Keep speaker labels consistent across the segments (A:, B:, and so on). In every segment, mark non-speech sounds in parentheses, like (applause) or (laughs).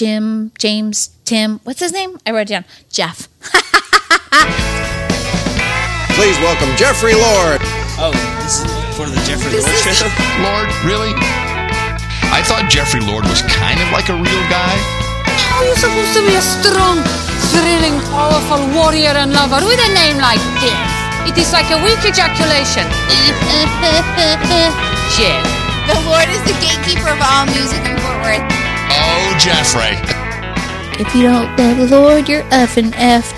A: Jim, James, Tim. What's his name? I wrote it down. Jeff. (laughs)
B: Please welcome Jeffrey Lord.
C: Oh, this is for the Jeffrey
A: This
C: Lord
A: is-
C: show? (laughs)
D: Lord, really? I thought Jeffrey Lord was kind of like a real guy.
E: How are you supposed to be a strong, thrilling, powerful warrior and lover with a name like this? It is like a weak ejaculation. (laughs) Jeff.
A: The Lord is the gatekeeper of all music in Fort Worth.
D: Oh, Jeffrey.
A: If you don't love the Lord, you're effing F.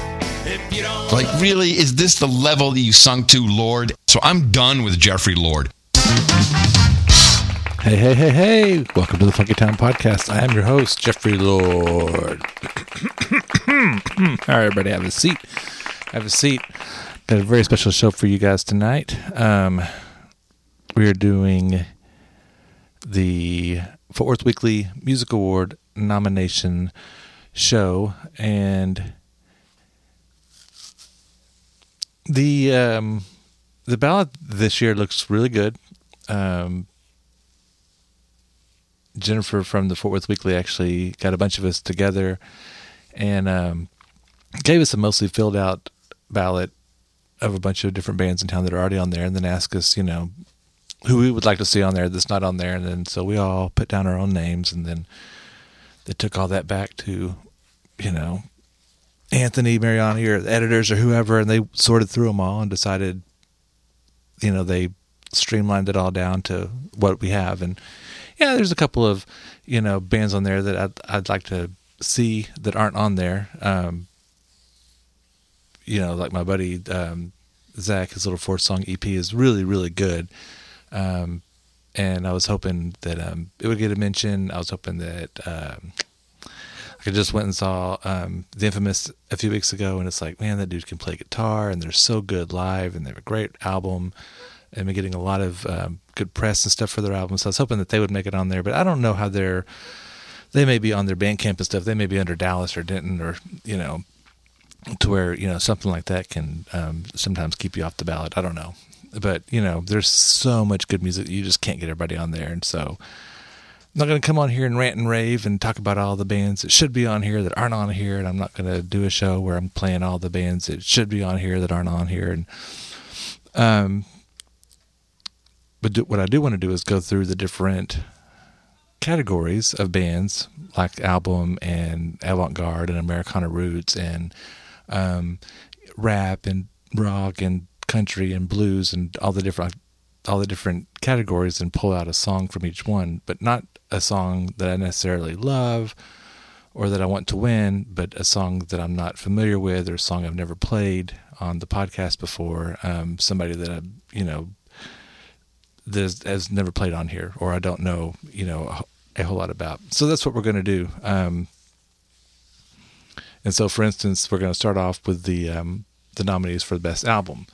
D: Like, really? Is this the level that you sunk to, Lord? So I'm done with Jeffrey Lord.
F: Hey, hey, hey, hey. Welcome to the Funky Town Podcast. I am your host, Jeffrey Lord. (clears throat) All right, everybody, have a seat. Have a seat. Got a very special show for you guys tonight. Um, we are doing the Fort Worth Weekly Music Award nomination show, and the um, the ballot this year looks really good. Um, Jennifer from the Fort Worth Weekly actually got a bunch of us together and um, gave us a mostly filled out ballot of a bunch of different bands in town that are already on there, and then asked us, you know, who we would like to see on there that's not on there, and then so we all put down our own names, and then they took all that back to, you know, Anthony Mariani or editors or whoever, and they sorted through them all and decided, you know, they streamlined it all down to what we have, and yeah, there's a couple of you know bands on there that I'd, I'd like to see that aren't on there. Um, you know, like my buddy um, Zach, his little four song EP is really really good. Um, and I was hoping that um, it would get a mention. I was hoping that um, I just went and saw um, the Infamous a few weeks ago, and it's like, man, that dude can play guitar, and they're so good live, and they have a great album, and been getting a lot of um, good press and stuff for their album. So I was hoping that they would make it on there, but I don't know how they're. They may be on their Bandcamp and stuff. They may be under Dallas or Denton or you know, to where you know something like that can um, sometimes keep you off the ballot. I don't know, but you know, there's so much good music you just can't get everybody on there, and so. I'm not going to come on here and rant and rave and talk about all the bands that should be on here that aren't on here, and I'm not going to do a show where I'm playing all the bands that should be on here that aren't on here. And um, but do, what I do want to do is go through the different categories of bands like album and avant-garde and Americana roots and um, rap and rock and country and blues and all the different all the different categories and pull out a song from each one, but not a song that I necessarily love or that I want to win, but a song that I'm not familiar with or a song I've never played on the podcast before. Um, somebody that I, you know, has never played on here or I don't know, you know, a, a whole lot about. So that's what we're going to do. Um, and so, for instance, we're going to start off with the um, the nominees for the best album.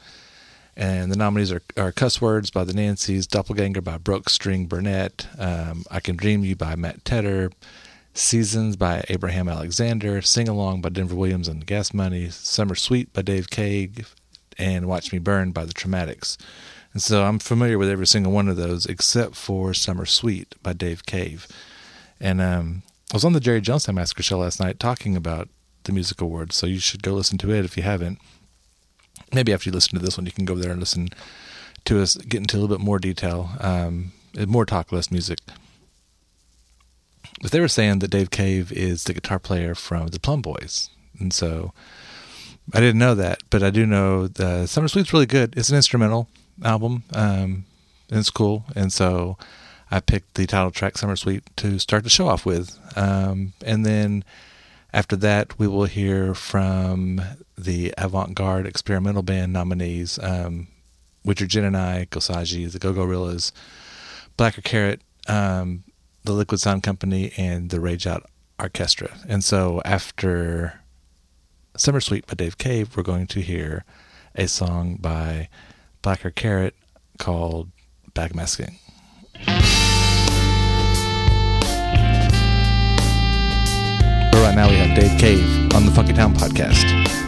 F: And the nominees are, are Cuss Words by the Nancys, Doppelganger by Broke String Burnett, um, I Can Dream You by Matt Tedder, Seasons by Abraham Alexander, Sing Along by Denver Williams and Gas Money, Summer Suite by Dave Cave, and Watch Me Burn by the Traumatics. And so I'm familiar with every single one of those except for Summer Suite by Dave Cave. And um, I was on the Jerry Jonestown Massacre show last night talking about the music awards, so you should go listen to it if you haven't maybe after you listen to this one, you can go there and listen to us get into a little bit more detail, um, more talk, less music. But they were saying that Dave Cave is the guitar player from the Plum Boys, and so I didn't know that, but I do know the Summer Suite's really good. It's an instrumental album, um, and it's cool, and so I picked the title track "Summer Suite" to start the show off with, um, and then after that, we will hear from the avant garde experimental band nominees, um, which are Jen and I, Gosaji, the Go Gorillas, BLKrKRT, um, the Liquid Sound Company, and the Rage Out Orchestra. And so after Summer Suite by Dave Cave, we're going to hear a song by BLKrKRT called Backmasking. But right now we have Dave Cave on the Funky Town podcast.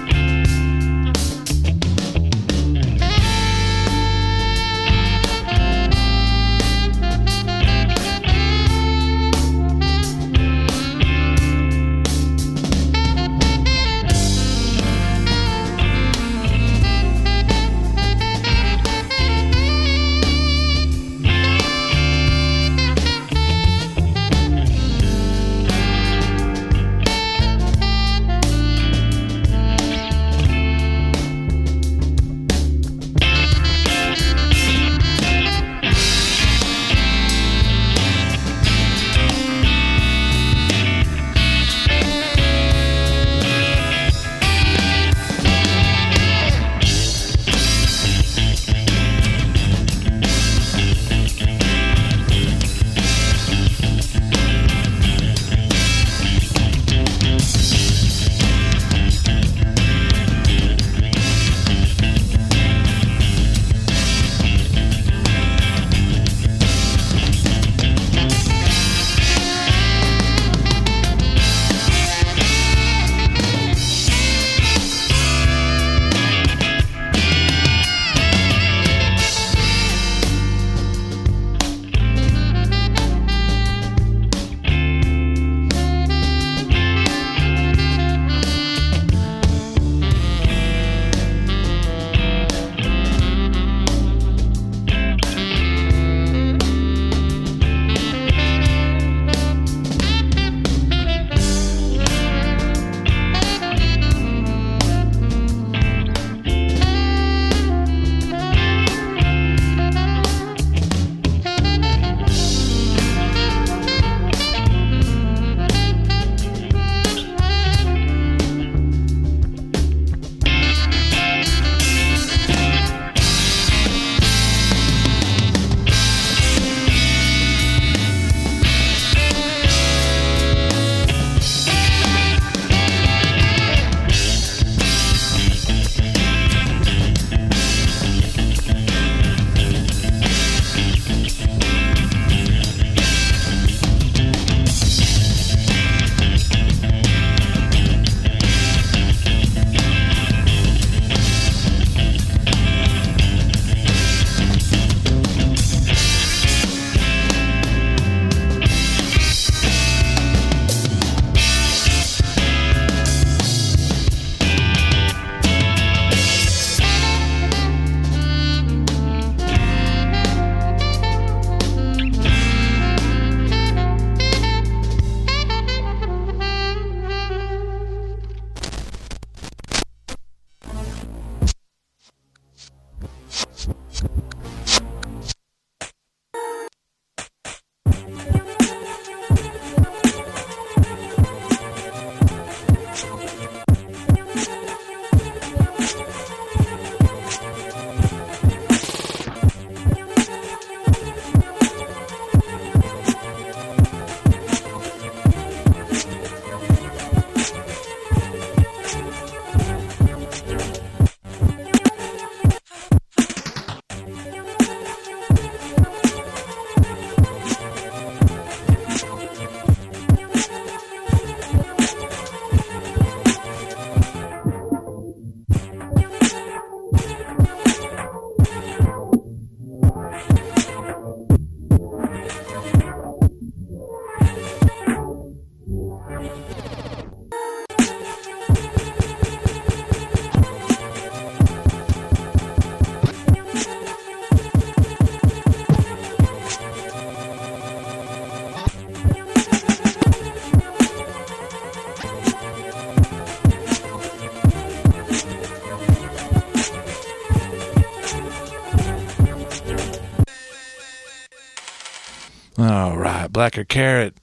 F: Black or carrot,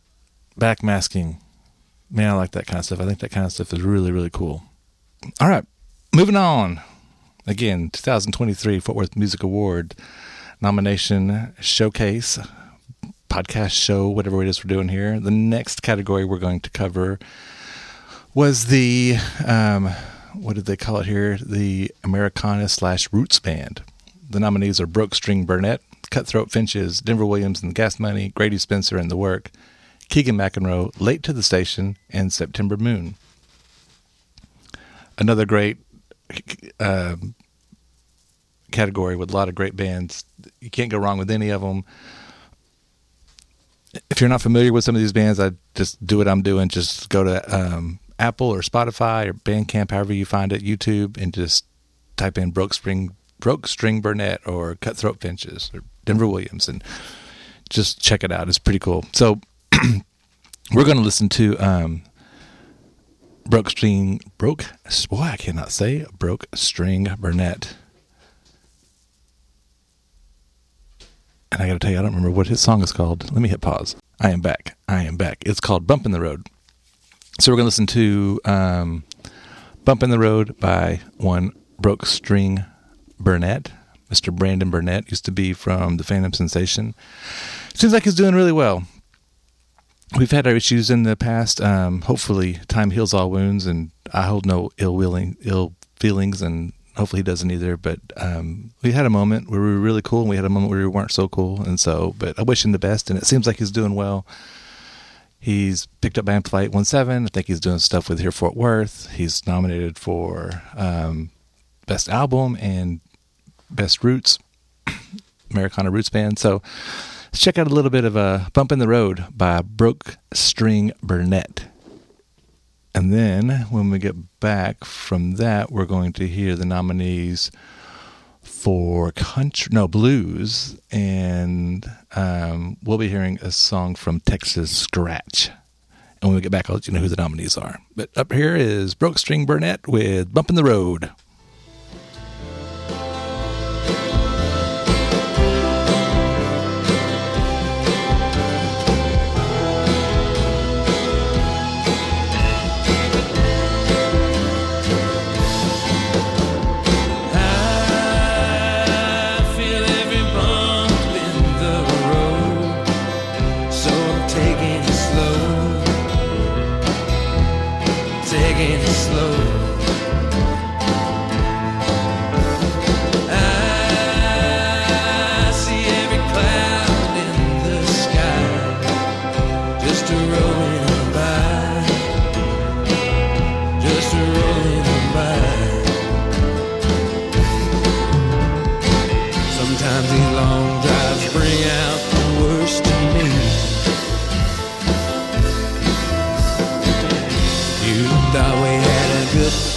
F: backmasking. Man, I like that kind of stuff. I think that kind of stuff is really, really cool. All right, moving on. Again, 2023 Fort Worth Music Award nomination showcase, podcast show, whatever it is we're doing here. The next category we're going to cover was the, um, what did they call it here? The Americana slash Roots Band. The nominees are Broke String Burnett, Cutthroat Finches, Denver Williams and the Gas Money, Grady Spencer and the Work, Keegan McEnroe, Late to the Station, and September Moon. Another great uh, category with a lot of great bands. You can't go wrong with any of them. If you're not familiar with some of these bands, I just do what I'm doing. Just go to um, Apple or Spotify or Bandcamp, however you find it, YouTube, and just type in Broke String, Broke String Burnett or Cutthroat Finches or Denver Williams, and just check it out. It's pretty cool. So (clears throat) we're going to listen to um, Broke String, Broke, boy, I cannot say Broke String Burnett. And I got to tell you, I don't remember what his song is called. Let me hit pause. I am back. I am back. It's called Bump in the Road. So we're going to listen to um, Bump in the Road by one Broke String Burnett. Mr. Brandon Burnett used to be from the Phantom Sensation. Seems like he's doing really well. We've had our issues in the past. Um, hopefully, time heals all wounds, and I hold no ill willing, ill feelings, and hopefully he doesn't either. But um, we had a moment where we were really cool, and we had a moment where we weren't so cool, and so. But I wish him the best, and it seems like he's doing well. He's picked up Flight 17. I think he's doing stuff with HEAR Fort Worth. He's nominated for um, Best Album and Best Roots, Americana Roots Band. So let's check out a little bit of a Bump in the Road by Broke String Burnett. And then when we get back from that, we're going to hear the nominees for country, no blues, and um, we'll be hearing a song from Texas Scratch. And when we get back, I'll let you know who the nominees are. But up here is Broke String Burnett with Bump in the Road.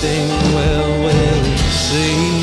G: Good well, we'll see.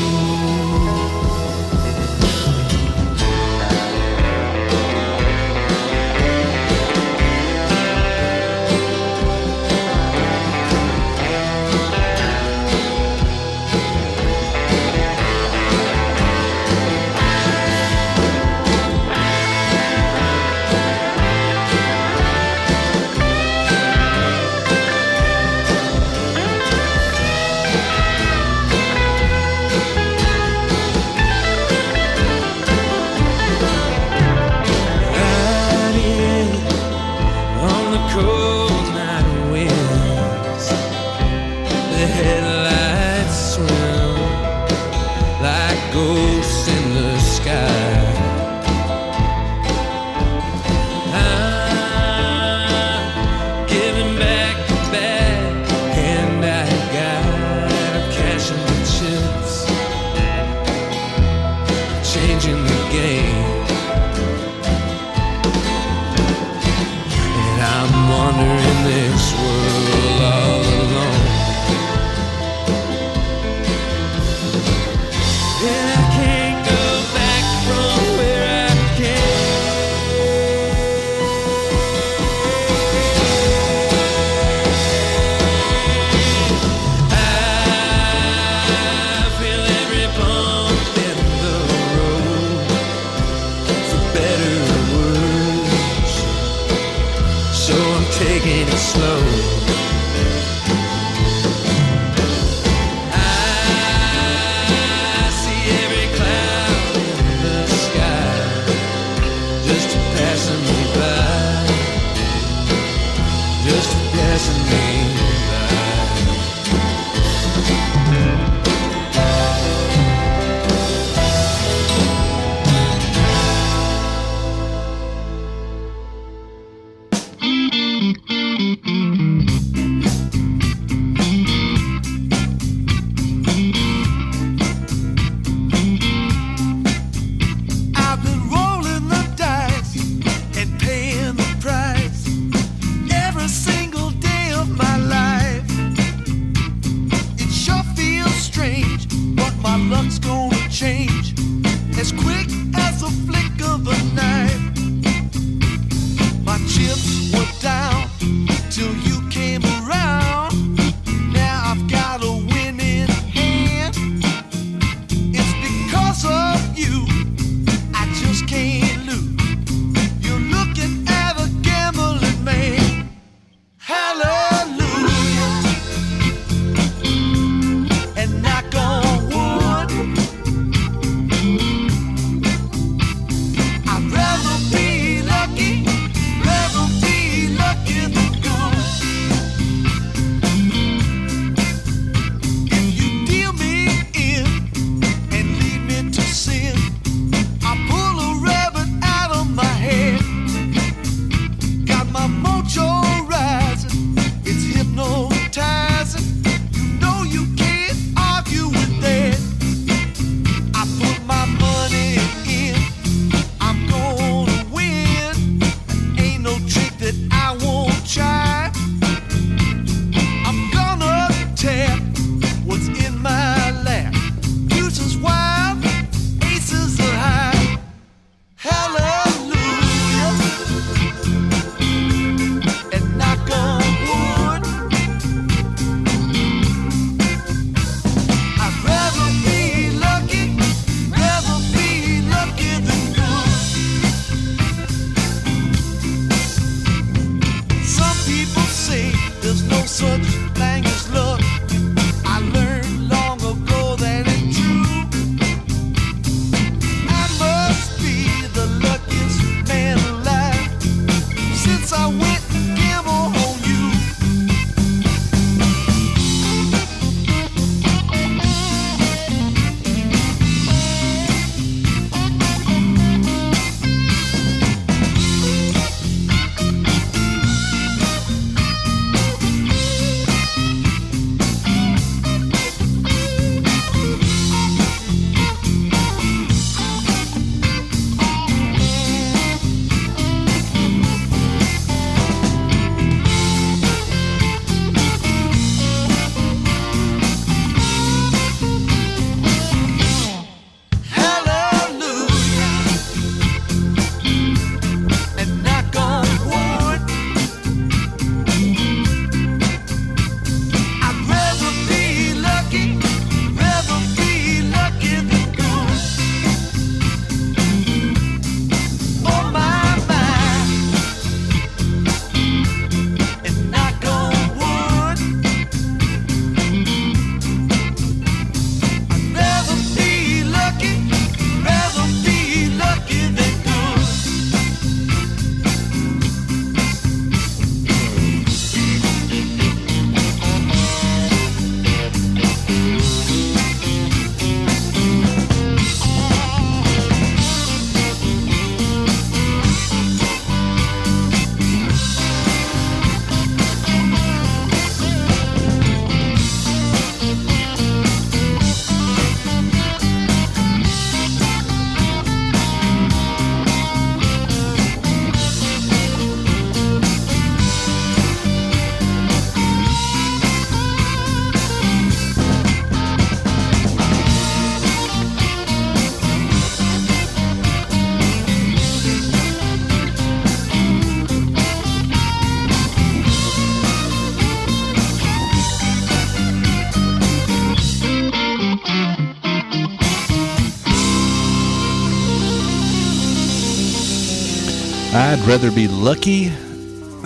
F: Rather be lucky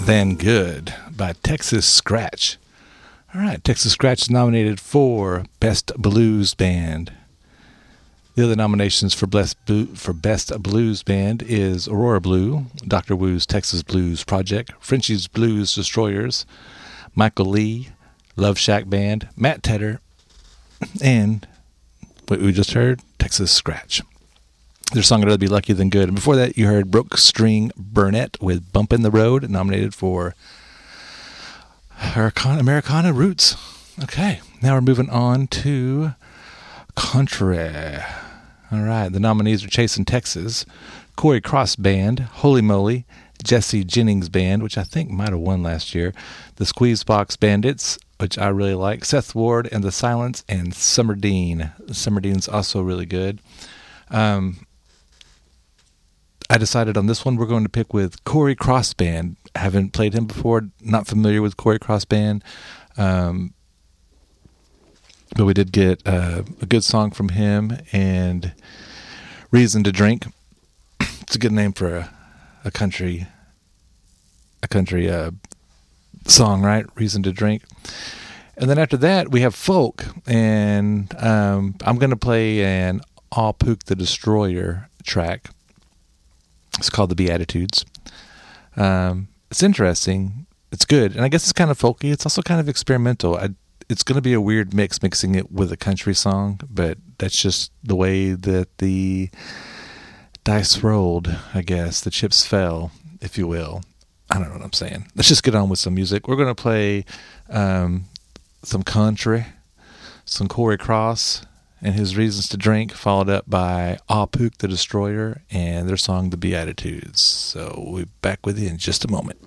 F: than good by Texas Scratch. All right, Texas Scratch is nominated for Best Blues Band. The other nominations for Best, for Best Blues Band is Aurora Blue, Dr. Wu's Texas Blues Project, Frenchie's Blues Destroyers, Michael Lee, Love Shack Band, Matt Tedder, and what we just heard, Texas Scratch. Their song I'd rather be lucky than good. And before that, you heard Broke String Burnett with Bump in the Road, nominated for Americana, Roots. Okay, now we're moving on to Country. All right, the nominees are Chasing Texas, Cory Cross Band, Holy Moly, Jesse Jennings Band, which I think might have won last year, the Squeezebox Bandits, which I really like, Seth Ward and the Silence, and Summer Dean. Summer Dean's also really good. Um, I decided on this one we're going to pick with Cory Cross Band. Haven't played him before, not familiar with Cory Cross Band. Um, but we did get uh, a good song from him and Reason to Drink. (clears throat) It's a good name for a, a country a country uh, song, right? Reason to Drink. And then after that, we have folk, and um, I'm going to play an All Pook the Destroyer track. It's called The Beatitudes. Um, it's interesting. It's good, and I guess it's kind of folky. It's also kind of experimental. I, it's going to be a weird mix, mixing it with a country song, but that's just the way that the dice rolled. I guess the chips fell, if you will. I don't know what I'm saying. Let's just get on with some music. We're going to play um, some country, some Cory Cross and his Reasons to Drink, followed up by Ah Pook the Destroyer and their song The Beatitudes. So we'll be back with you in just a moment.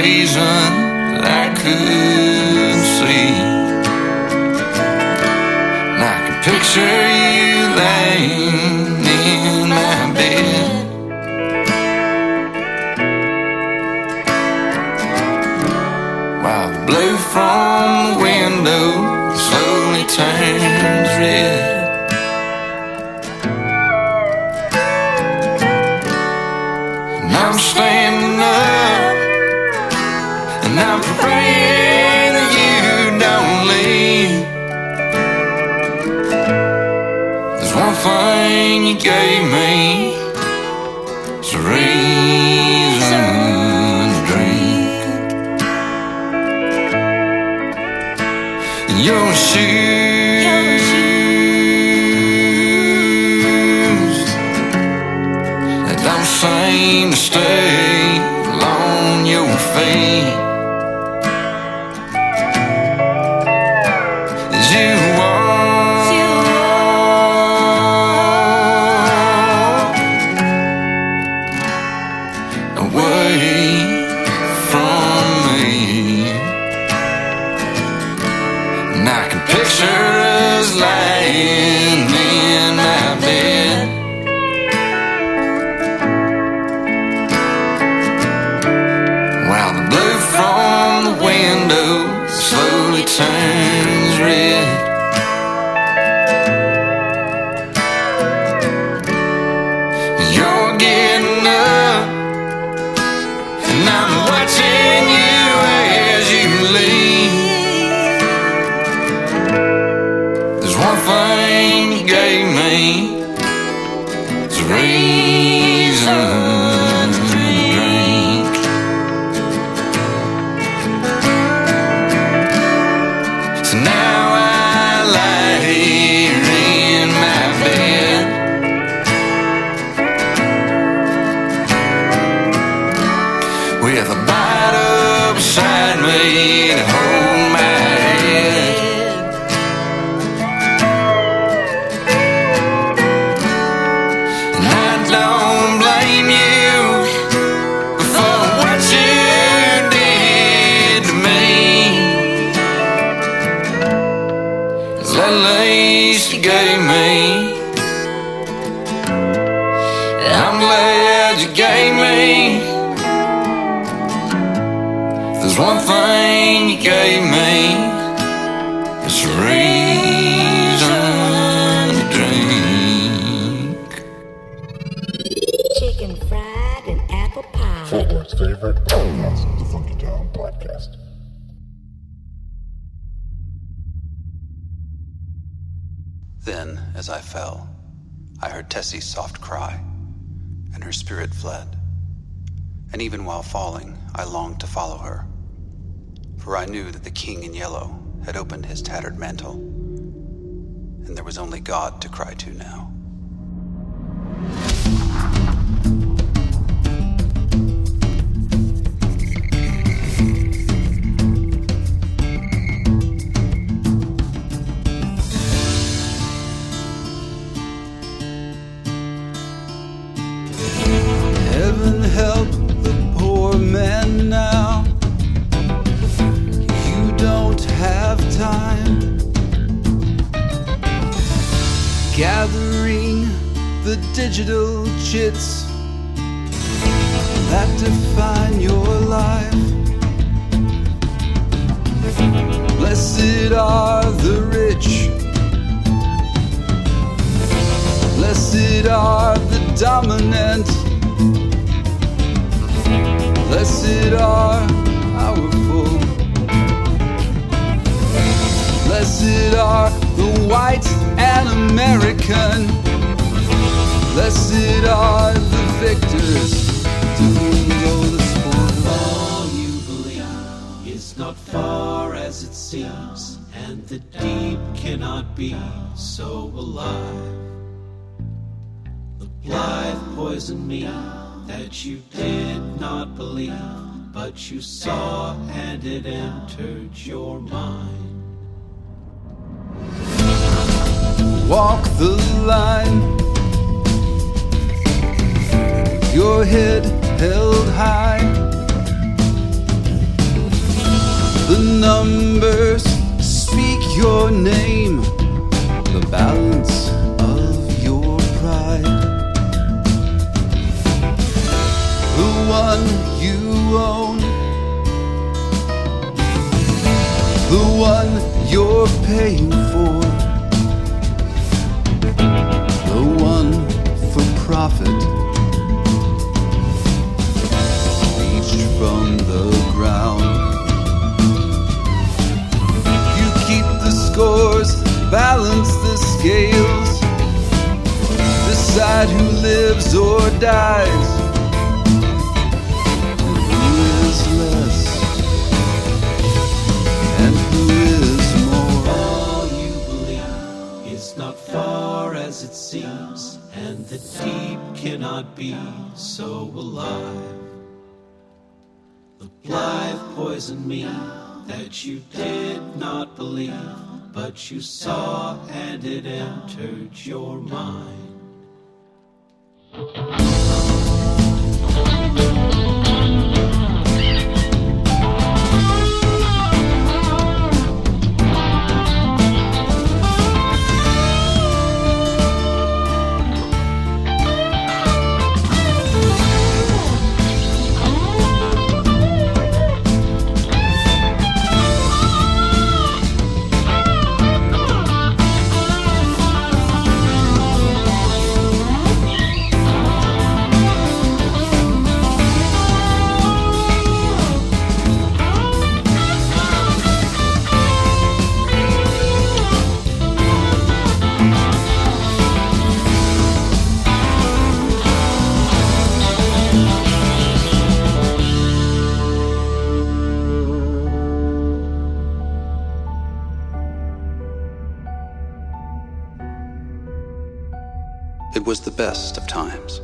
H: That I couldn't see. And I can picture you gave me. Eh? I
I: heard Tessie's soft cry, and her spirit fled. And even while falling, I longed to follow her, for I knew that the king in yellow had opened his tattered mantle, and there was only God to cry to now.
J: Digital chits that define your life. Blessed are the rich. Blessed are the dominant. Blessed are powerful. Blessed are the white and American. Blessed are the victors to whom go the spoils.
K: All you believe is not far as it seems, and the deep cannot be so alive. The blithe poisoned me that you did not believe, but you saw and it entered your mind.
J: Walk the line. Your head held high. The numbers speak your name. The balance of your pride. The one you own. The one you're paying for. The one for profit. Reached from the ground. You keep the scores, balance the scales. Decide who lives or dies. And who is less. And who is more.
K: All you believe is not far as it seems, and the deep cannot be so alive. Blithe poisoned me that you did not believe, but you saw and it entered your mind.
I: Was the best of times.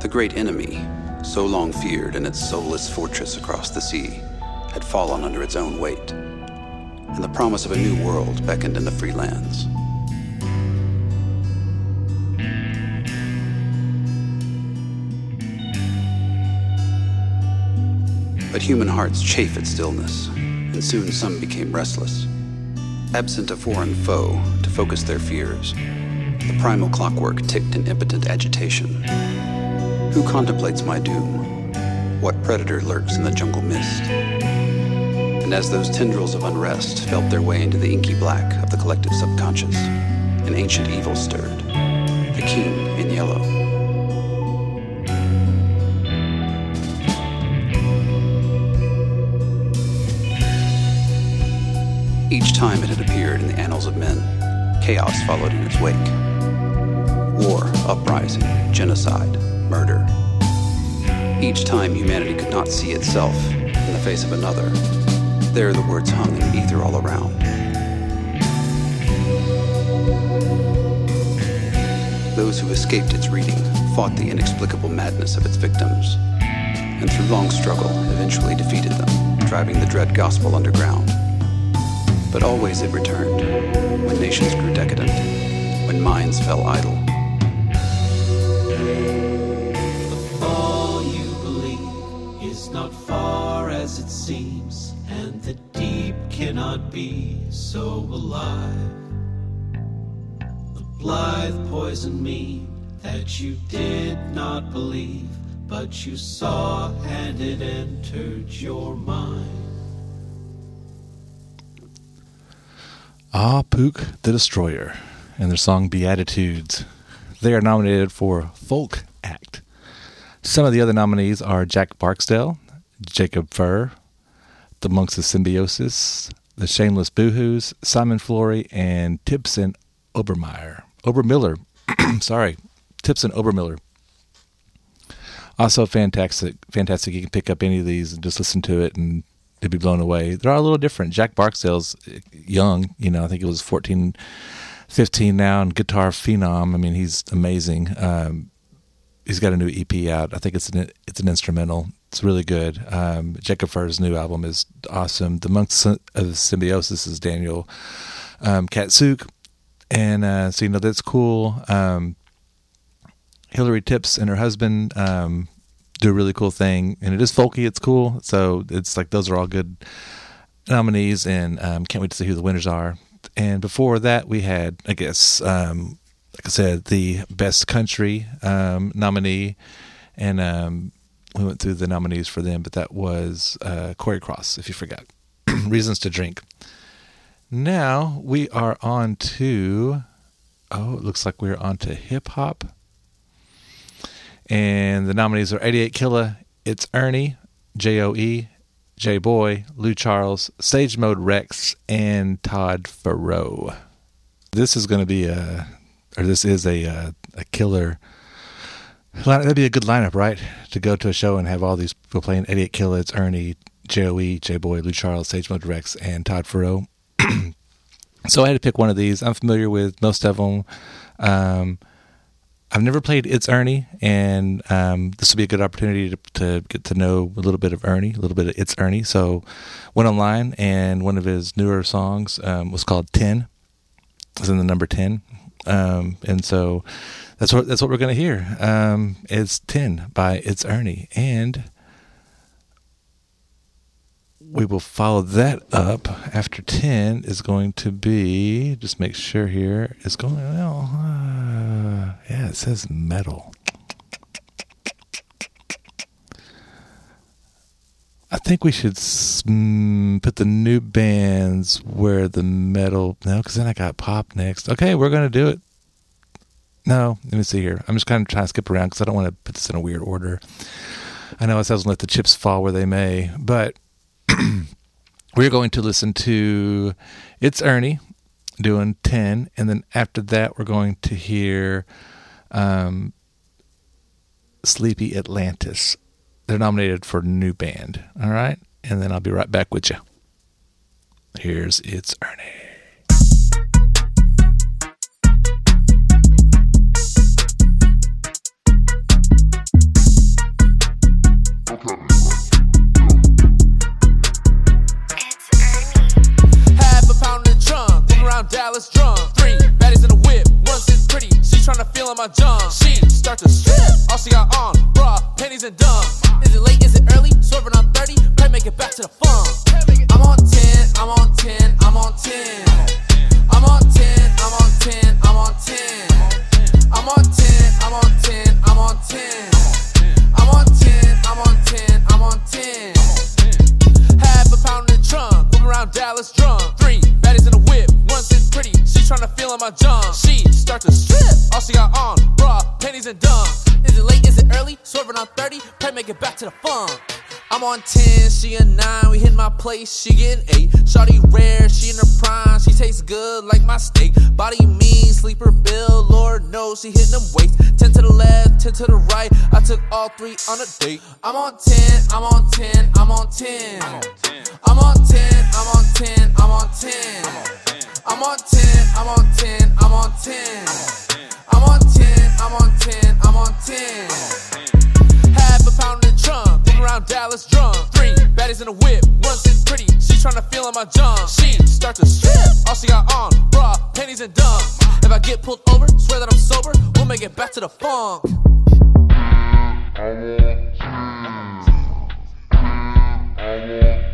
I: The great enemy, so long feared in its soulless fortress across the sea, had fallen under its own weight, and the promise of a new world beckoned in the free lands. But human hearts chafe at stillness, and soon some became restless. Absent a foreign foe to focus their fears, the primal clockwork ticked in impotent agitation. Who contemplates my doom? What predator lurks in the jungle mist? And as those tendrils of unrest felt their way into the inky black of the collective subconscious, an ancient evil stirred. The king in yellow. Each time it had appeared in the annals of men, chaos followed in its wake. War, uprising, genocide, murder. Each time humanity could not see itself in the face of another, there the words hung in ether all around. Those who escaped its reading fought the inexplicable madness of its victims, and through long struggle eventually defeated them, driving the dread gospel underground. But always it returned, when nations grew decadent, when minds fell idle.
K: As seems, and the deep cannot be so alive. The blithe poison me that you did not believe, but you saw and it entered your mind.
F: Ah Pook the Destroyer and their song Beatitudes. They are nominated for Folk Act. Some of the other nominees are Jack Barksdale, Jacob Furr, The Monks of Symbiosis, The Shameless Boohoos, Simon Flory, and Tipson Obermeyer. Obermiller. (clears throat) Sorry. Tipson Obermiller. Also fantastic. Fantastic. You can pick up any of these and just listen to it and to be blown away. They're all a little different. Jack Barksdale's young, you know, I think he was 14, 15 now, and guitar phenom. I mean, he's amazing. Um, he's got a new EP out. I think it's an it's an instrumental. It's really good. Um, Jacob Furr's new album is awesome. The Monks of Symbiosis is Daniel um, Katsuk, and uh, so you know that's cool. Um, Hillary Tips and her husband um, do a really cool thing, and it is folky. It's cool. So it's like those are all good nominees, and um, can't wait to see who the winners are. And before that, we had, I guess, um, like I said, the best country um, nominee, and um, we went through the nominees for them, but that was uh, Cory Cross. If you forgot, (clears throat) Reasons to Drink. Now we are on to. Oh, it looks like we're on to hip hop. And the nominees are 88 Killa, It's Ernie, J O E, J Boy, Lou Charles, Sage Mode Rex, and Todd Farrow. This is going to be a, or this is a, a, a killer. That'd be a good lineup, right? To go to a show and have all these people playing 88 Killa, It's Ernie, J O E, J Boy, Lou Charles, Sage Mode Rex, and Todd Farrow. (clears throat) so I had to pick one of these. I'm familiar with most of them. Um, I've never played It's Ernie, and um, this will be a good opportunity to, to, get to know a little bit of Ernie, a little bit of It's Ernie. So, went online, and one of his newer songs um, was called Ten. Was in the number ten, um, and so that's what that's what we're to hear. Um, it's Ten by It's Ernie, and we will follow that up after 10 is going to be just make sure here is going well uh, yeah it says metal. I think we should put the new bands where the metal no because then i got pop next. Okay we're going to do it no let me see here i'm just kind of trying to skip around because i don't want to put this in a weird order i know i said i was going to let the chips fall where they may but (clears throat) we're going to listen to It's Ernie doing 10. And then after that, we're going to hear um, Sleepy Atlantis. They're nominated for new band. All right. And then I'll be right back with you. Here's It's Ernie.
L: My junk. She start to strip. All she got on, bra, panties and dumb. Is it late? Is it early? Swerving on 30, pray make it back to the funk. I'm on 10, I'm on 10, I'm on 10. I'm on 10, I'm on 10, I'm on 10. I'm on 10, I'm on 10, I'm on 10. I'm on 10, I'm on 10, I'm on 10. Half a pound in the trunk, moving around Dallas drunk. Three she tryna feel on my junk. She start to strip, all she got on, bra, panties and dumb. Is it late? Is it early? Swerving on 30, pray make it back to the funk. I'm on 10, she a 9, we hit my place, she getting 8. Shawty rare, she in her prime, she tastes good like my steak. Body mean, sleeper bill, Lord knows she hitting them weights. 10 to the left, 10 to the right, I took all three on a date. I'm on 10, I'm on 10, I'm on 10. I'm on 10, I'm on 10, I'm on 10. I'm on 10, I'm on 10, I'm on 10. I'm on 10, I'm on 10, I'm on 10. A pound in the trunk, moving around Dallas drunk. Three baddies in a whip, one sitting pretty, she tryna feel on my junk. She start to strip, all she got on, bra, panties and dumb. If I get pulled over, swear that I'm sober, we'll make it back to the funk.
M: There's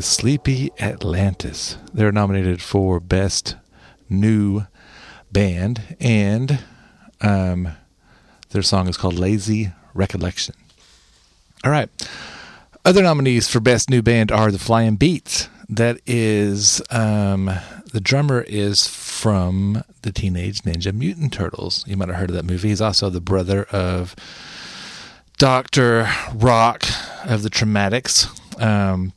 F: is Sleepy Atlantis. They're nominated for Best New Band, and um, their song is called Lazy Recollection. All right. Other nominees for Best New Band are The Flying Beats. That is, um, the drummer is from the Teenage Ninja Mutant Turtles. You might have heard of that movie. He's also the brother of Dr. Rock of the Traumatics. Um,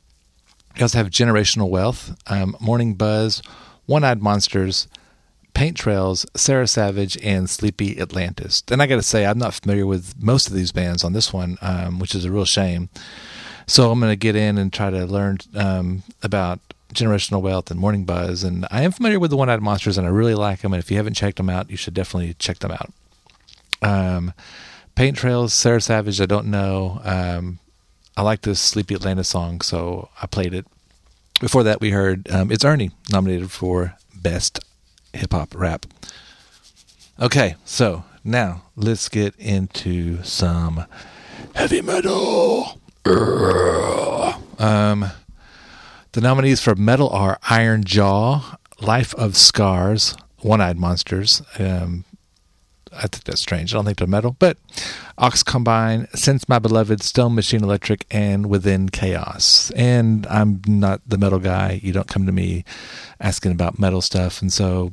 F: you also have Generational Wealth, um, Morning Buzz, One Eyed Monsters, Paint Trails, Sarah Savage, and Sleepy Atlantis. And I got to say, I'm not familiar with most of these bands on this one, um, which is a real shame. So I'm going to get in and try to learn um, about Generational Wealth and Morning Buzz. And I am familiar with the One Eyed Monsters, and I really like them. And if you haven't checked them out, you should definitely check them out. Um, Paint Trails, Sarah Savage, I don't know. Um, I like this Sleepy Atlantis song, so I played it. Before that, we heard um, It's Ernie, nominated for Best Hip Hop Rap. Okay, so now let's get into some heavy metal. Um, the nominees for metal are Iron Jaw, Life of Scars, One Eyed Monsters. Um, I think that's strange. I don't think they're metal, but Ox Combine, Since My Beloved, Stone Machine Electric, and Within Chaos. And I'm not the metal guy. You don't come to me asking about metal stuff. And so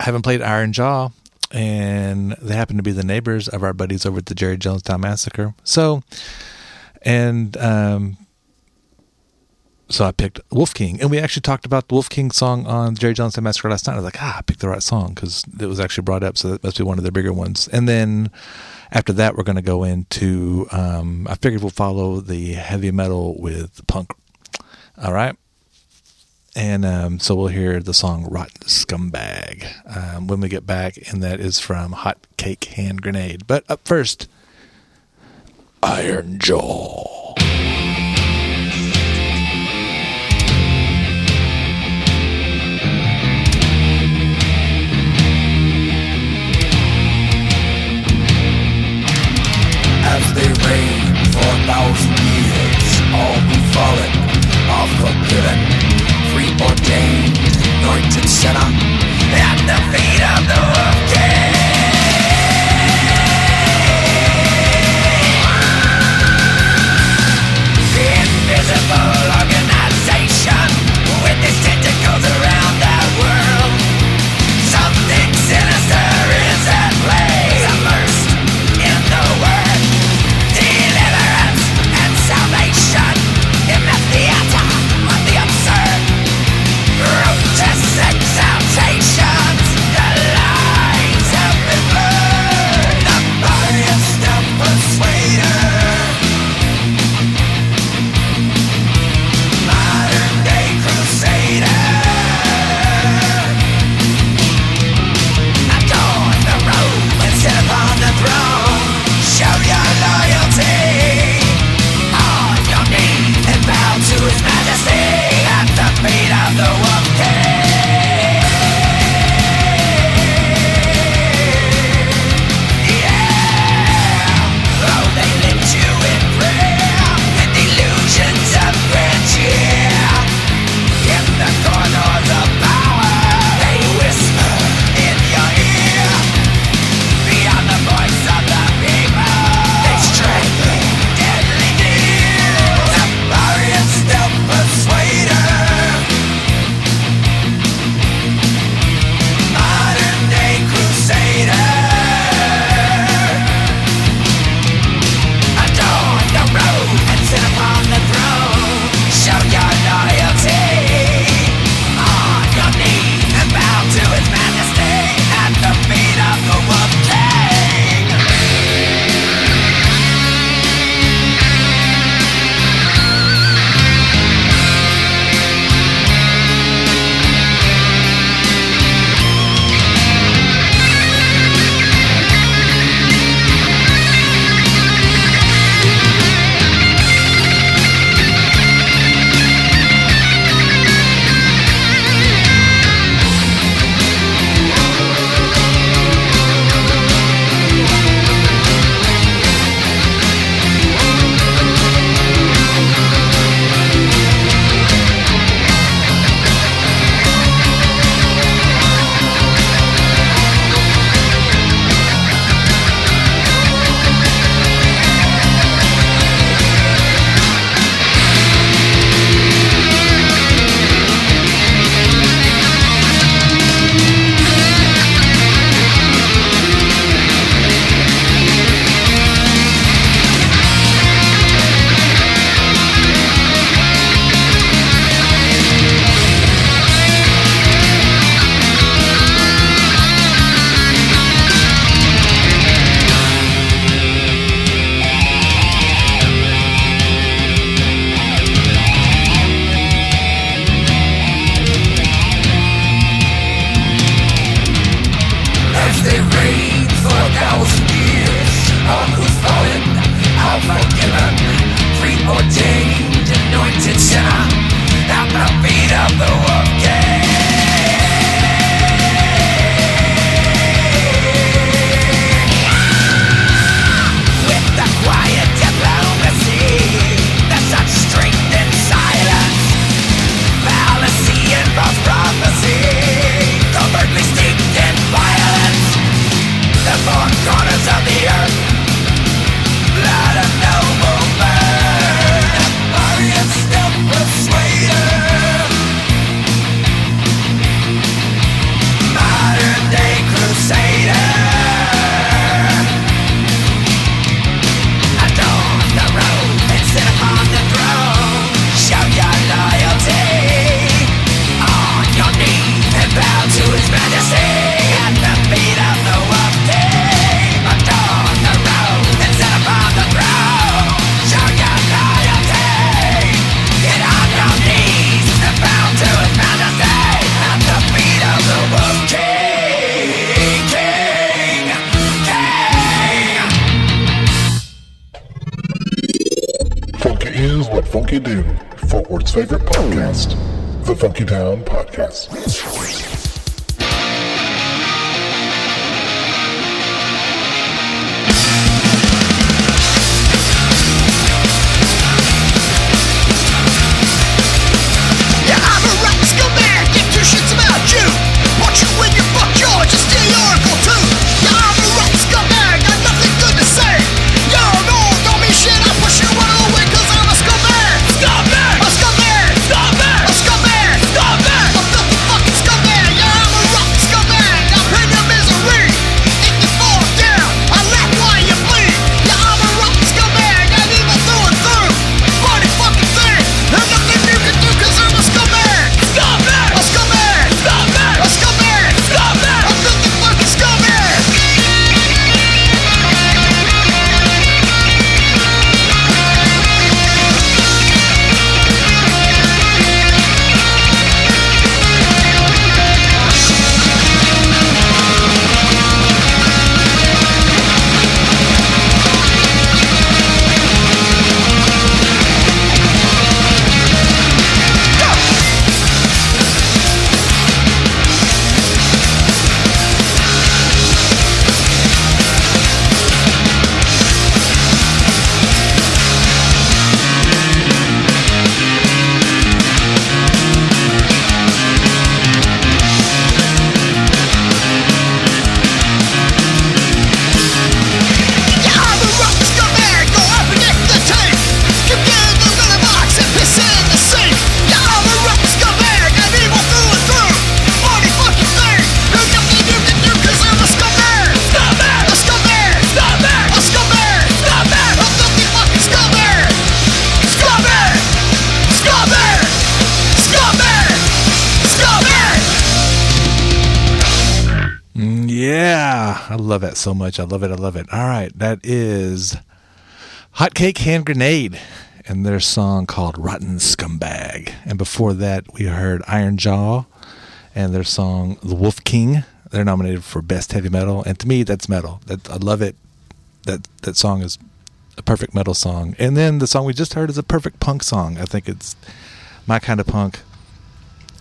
F: I haven't played Iron Jaw, and they happen to be the neighbors of our buddies over at the Jerry Jonestown Massacre. So, and um, so I picked Wolf King, and we actually talked about the Wolf King song on Jerry Jonestown Massacre last night. I was like, ah, I picked the right song because it was actually brought up, so that must be one of the bigger ones. And then after that, we're going to go into. Um, I figured we'll follow the heavy metal with punk. All right. And um, so we'll hear the song Rotten Scumbag um, when we get back, and that is from Hot Cake Hand Grenade. But up first, Iron Jaw.
N: As they reign for a thousand years. All who fallen are forgiven, preordained, anointed sinner, at the feet of the wolf
F: much. I love it. I love it. All right, that is Hotcake Hand Grenade and their song called Rotten Scumbag. And before that, we heard Iron Jaw and their song The Wolf King. They're nominated for Best Heavy Metal, and to me, that's metal. That I love it. That that song is a perfect metal song. And then the song we just heard is a perfect punk song. I think it's my kind of punk,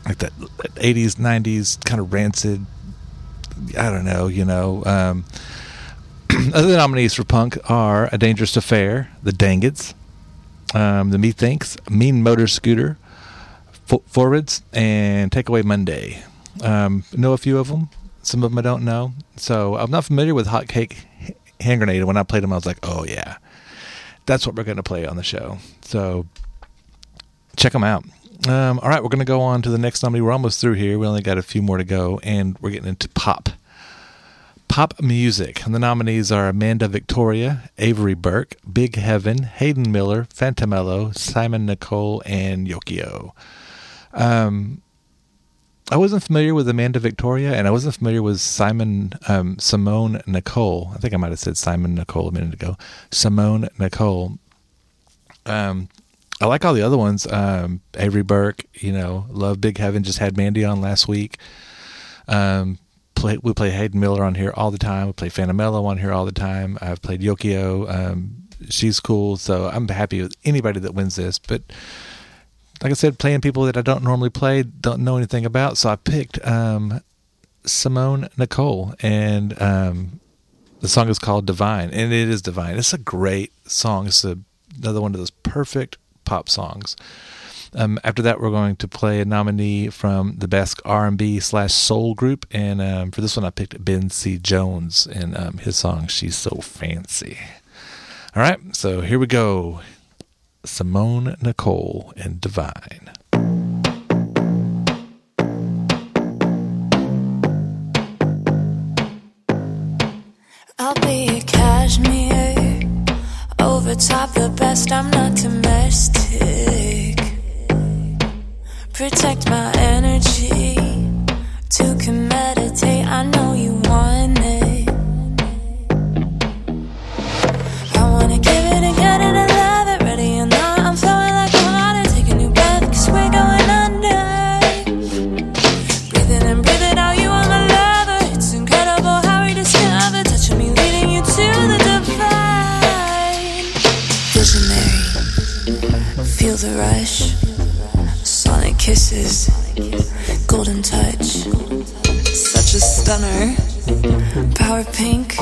F: like that 80s, 90s kind of rancid I don't know, you know. Um, (clears throat) other nominees for punk are A Dangerous Affair, The Dangits, um, The Methinks, Mean Motor Scooter, Fo- Forwards, and Takeaway Monday. Um, know a few of them. Some of them I don't know. So I'm not familiar with Hotcake Hand Grenade. When I played them, I was like, oh, yeah. That's what we're going to play on the show. So check them out. Um, all right, we're going to go on to the next nominee. We're almost through here. We only got a few more to go, and we're getting into pop. Pop music. And the nominees are Amanda Victoria, Avery Burke, Big Heaven, Hayden Miller, Fantamello, Simon Nicole, and Yokio. Um, I wasn't familiar with Amanda Victoria, and I wasn't familiar with Simon um, Simone Nicole. I think I might have said Simon Nicole a minute ago. Simone Nicole. Um, I like all the other ones. Um, Avery Burke, you know, love Big Heaven. Just had Mandy on last week. Um, play, we play Hayden Miller on here all the time. We play Phantom Mello on here all the time. I've played Yokio. Um, she's cool. So I'm happy with anybody that wins this. But like I said, playing people that I don't normally play, don't know anything about. So I picked um, Simone Nicole, and um, the song is called Divine, and it is divine. It's a great song. It's a, another one of those perfect pop songs. Um, after that, we're going to play a nominee from the best R&B slash soul group, and um, for this one, I picked Ben C. Jones and um, his song "She's So Fancy." All right, so here we go. Simone Nicole and Divine.
O: I'll be a cashmere over top the best. I'm not domestic. Protect my energy. to can kisses, golden touch. Such a stunner. Power pink,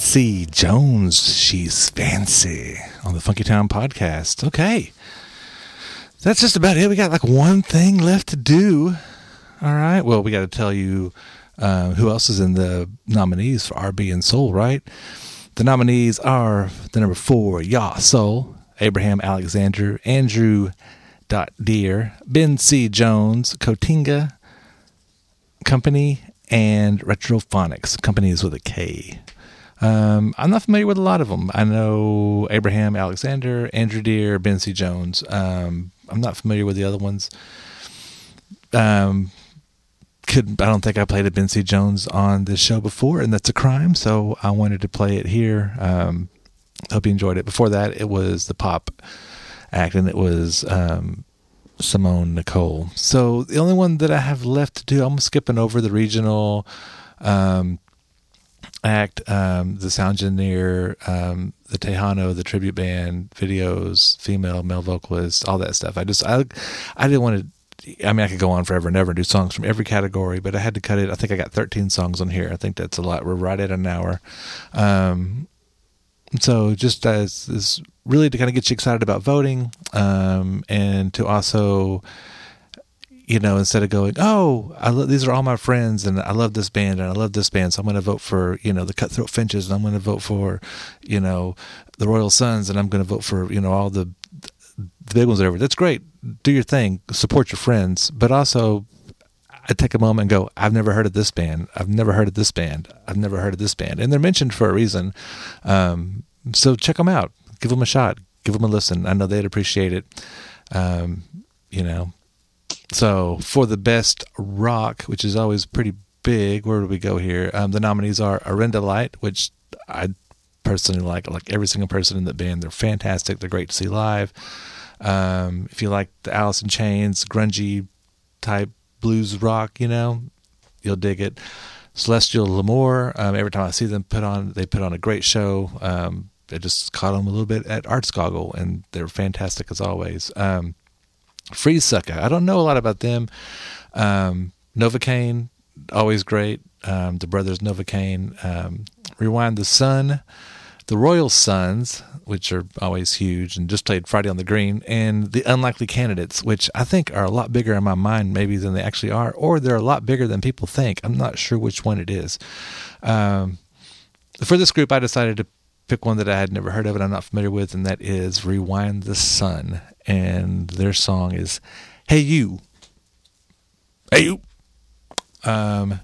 F: C. Jones. She's fancy on the Funky Town podcast. Okay. That's just about it. We got like one thing left to do. All right. Well, we got to tell you uh, who else is in the nominees for RB and Soul, right? The nominees are the number four, Yah Soul, Abraham Alexander, Andrew Dot Deer, Ben C. Jones, Cotinga Company, and Retrophonics. Company is with a K. Um, I'm not familiar with a lot of them. I know Abraham Alexander, Andrew Deere, Ben C. Jones. Um, I'm not familiar with the other ones. Um, could I don't think I played a Ben C. Jones on this show before, and that's a crime. So I wanted to play it here. Um, hope you enjoyed it. Before that, it was the pop act, and it was um, Simone Nicole. So the only one that I have left to do, I'm skipping over the regional um, act, um, the sound engineer, um, the Tejano, the tribute band, videos, female, male vocalists, all that stuff. I just I I didn't want to. I mean, I could go on forever and ever and do songs from every category, but I had to cut it. I think I got 13 songs on here. I think that's a lot. We're right at an hour. Um, so just as is really to kind of get you excited about voting, um, and to also, you know, instead of going, oh, I lo- these are all my friends, and I love this band, and I love this band, so I'm going to vote for you know the Cutthroat Finches, and I'm going to vote for, you know, the Royal Sons, and I'm going to vote for you know all the the big ones, whatever. That's great. Do your thing. Support your friends, but also I take a moment and go, I've never heard of this band. I've never heard of this band. I've never heard of this band. And they're mentioned for a reason. Um, so check them out. Give them a shot. Give them a listen. I know they'd appreciate it. Um, you know. So for the best rock, which is always pretty big, where do we go here? Um, the nominees are Arenda Light, which I personally like. Like every single person in the band, they're fantastic. They're great to see live. Um, if you like the Alice in Chains, grungy type blues rock, you know, you'll dig it. Celestial Lamour, um, every time I see them put on, they put on a great show. Um, I just caught them a little bit at Arts Goggle, and they're fantastic as always. Um, Freeze Sucker, I don't know a lot about them. Um, Novocaine, always great. Um, the brothers Novocaine. Um, Rewind the Sun, the Royal Sons, which are always huge, and just played Friday on the Green, and the Unlikely Candidates, which I think are a lot bigger in my mind maybe than they actually are, or they're a lot bigger than people think. I'm not sure which one it is. Um, for this group, I decided to pick one that I had never heard of and I'm not familiar with, and that is Rewind the Sun, and their song is "Hey You." Hey you. Um,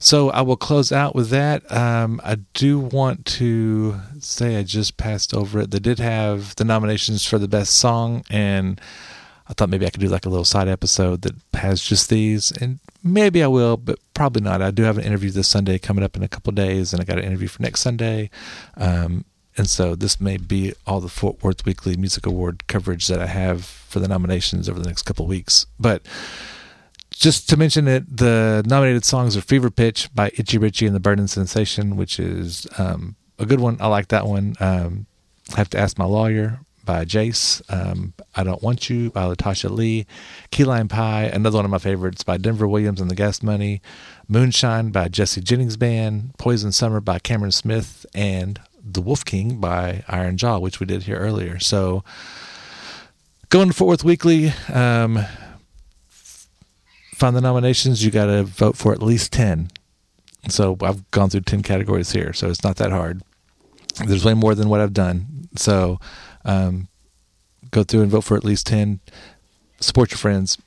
F: so I will close out with that. Um, I do want to say I just passed over it. They did have the nominations for the best song, and I thought maybe I could do like a little side episode that has just these, and maybe I will, but probably not. I do have an interview this Sunday coming up in a couple days, and I got an interview for next Sunday. Um, and so this may be all the Fort Worth Weekly Music Award coverage that I have for the nominations over the next couple weeks. But just to mention it, the nominated songs are Fever Pitch by Itchy Richie and the Burning Sensation, which is um, a good one. I like that one. Um, I have to ask my lawyer by Jace. Um, I Don't Want You by Latasha Lee. Key Lime Pie, another one of my favorites by Denver Williams and the Gas Money. Moonshine by Jesse Jennings Band. Poison Summer by Cameron Smith. And The Wolf King by Iron Jaw, which we did here earlier. So going to Fort Worth Weekly. Um, find the nominations, you got to vote for at least 10. So I've gone through 10 categories here, so it's not that hard. There's way more than what I've done. So um, go through and vote for at least 10. Support your friends,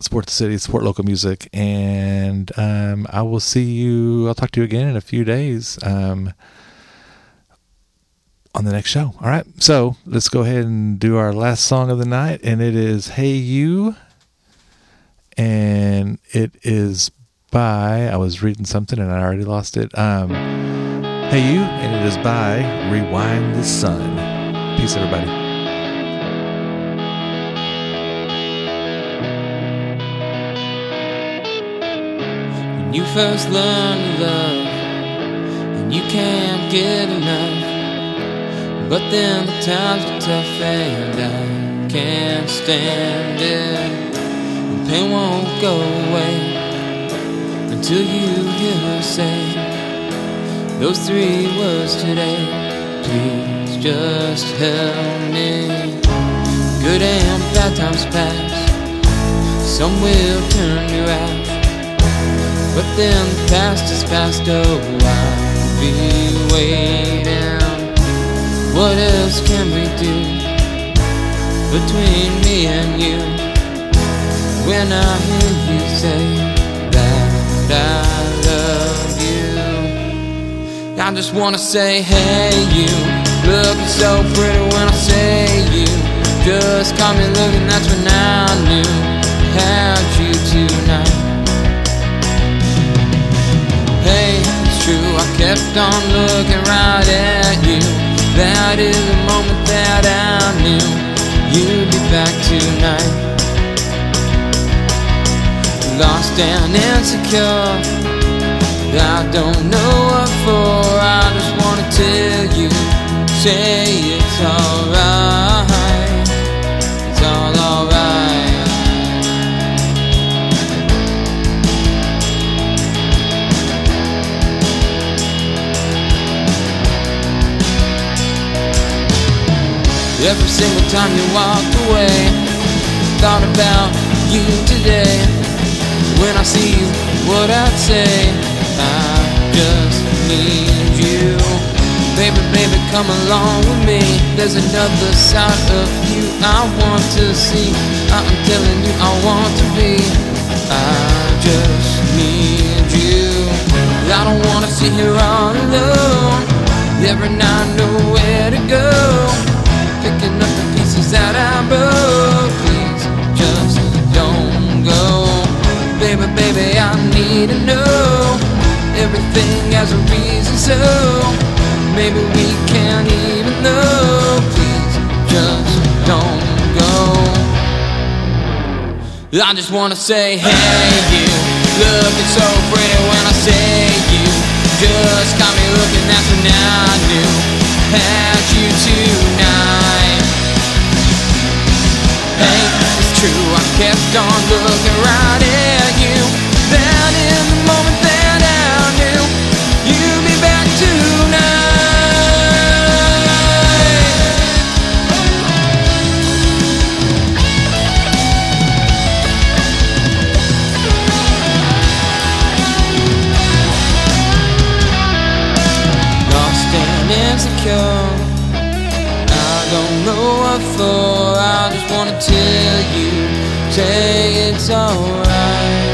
F: support the city, support local music, and um, I will see you. I'll talk to you again in a few days um, on the next show. All right. So let's go ahead and do our last song of the night, and it is Hey You and it is by I was reading something and I already lost it. Um, hey you, and it is by Rewind the Sun. Peace, everybody.
G: When you first learn to love, and you can't get enough. But then the times are tough and I can't stand it. And pain won't go away until you hear her say, Those three words today, please just help me. Good and bad times pass, some will turn you out. But then the past is past, oh, I'll be waiting. What else can we do between me and you? When I hear you say that I love you, I just wanna say, hey, you looking so pretty when I say you. Just caught me looking, that's when I knew had you tonight. Hey, it's true, I kept on looking right at you. That is the moment that I knew you'd be back tonight. Lost and insecure, I don't know what for. I just wanna tell you, say it's alright, it's all alright. Every single time you walked away, thought about you today. When I see you, what I'd say, I just need. Baby, baby, come along with me. There's another side of you I want to see. I'm telling you, I want to be. I just need you. I don't wanna sit here all alone. Every night, nowhere to go picking up the pieces that I broke. Please just don't go. Baby, baby, I need to know everything has a reason, so maybe we can't even know. Please just don't go. I just wanna say, hey, you looking so pretty when I say you just got me looking. That's when I knew had you tonight. Hey, it's true. I kept on looking right at you. That in the moment that I knew you'd be back tonight. tell you, say it's alright.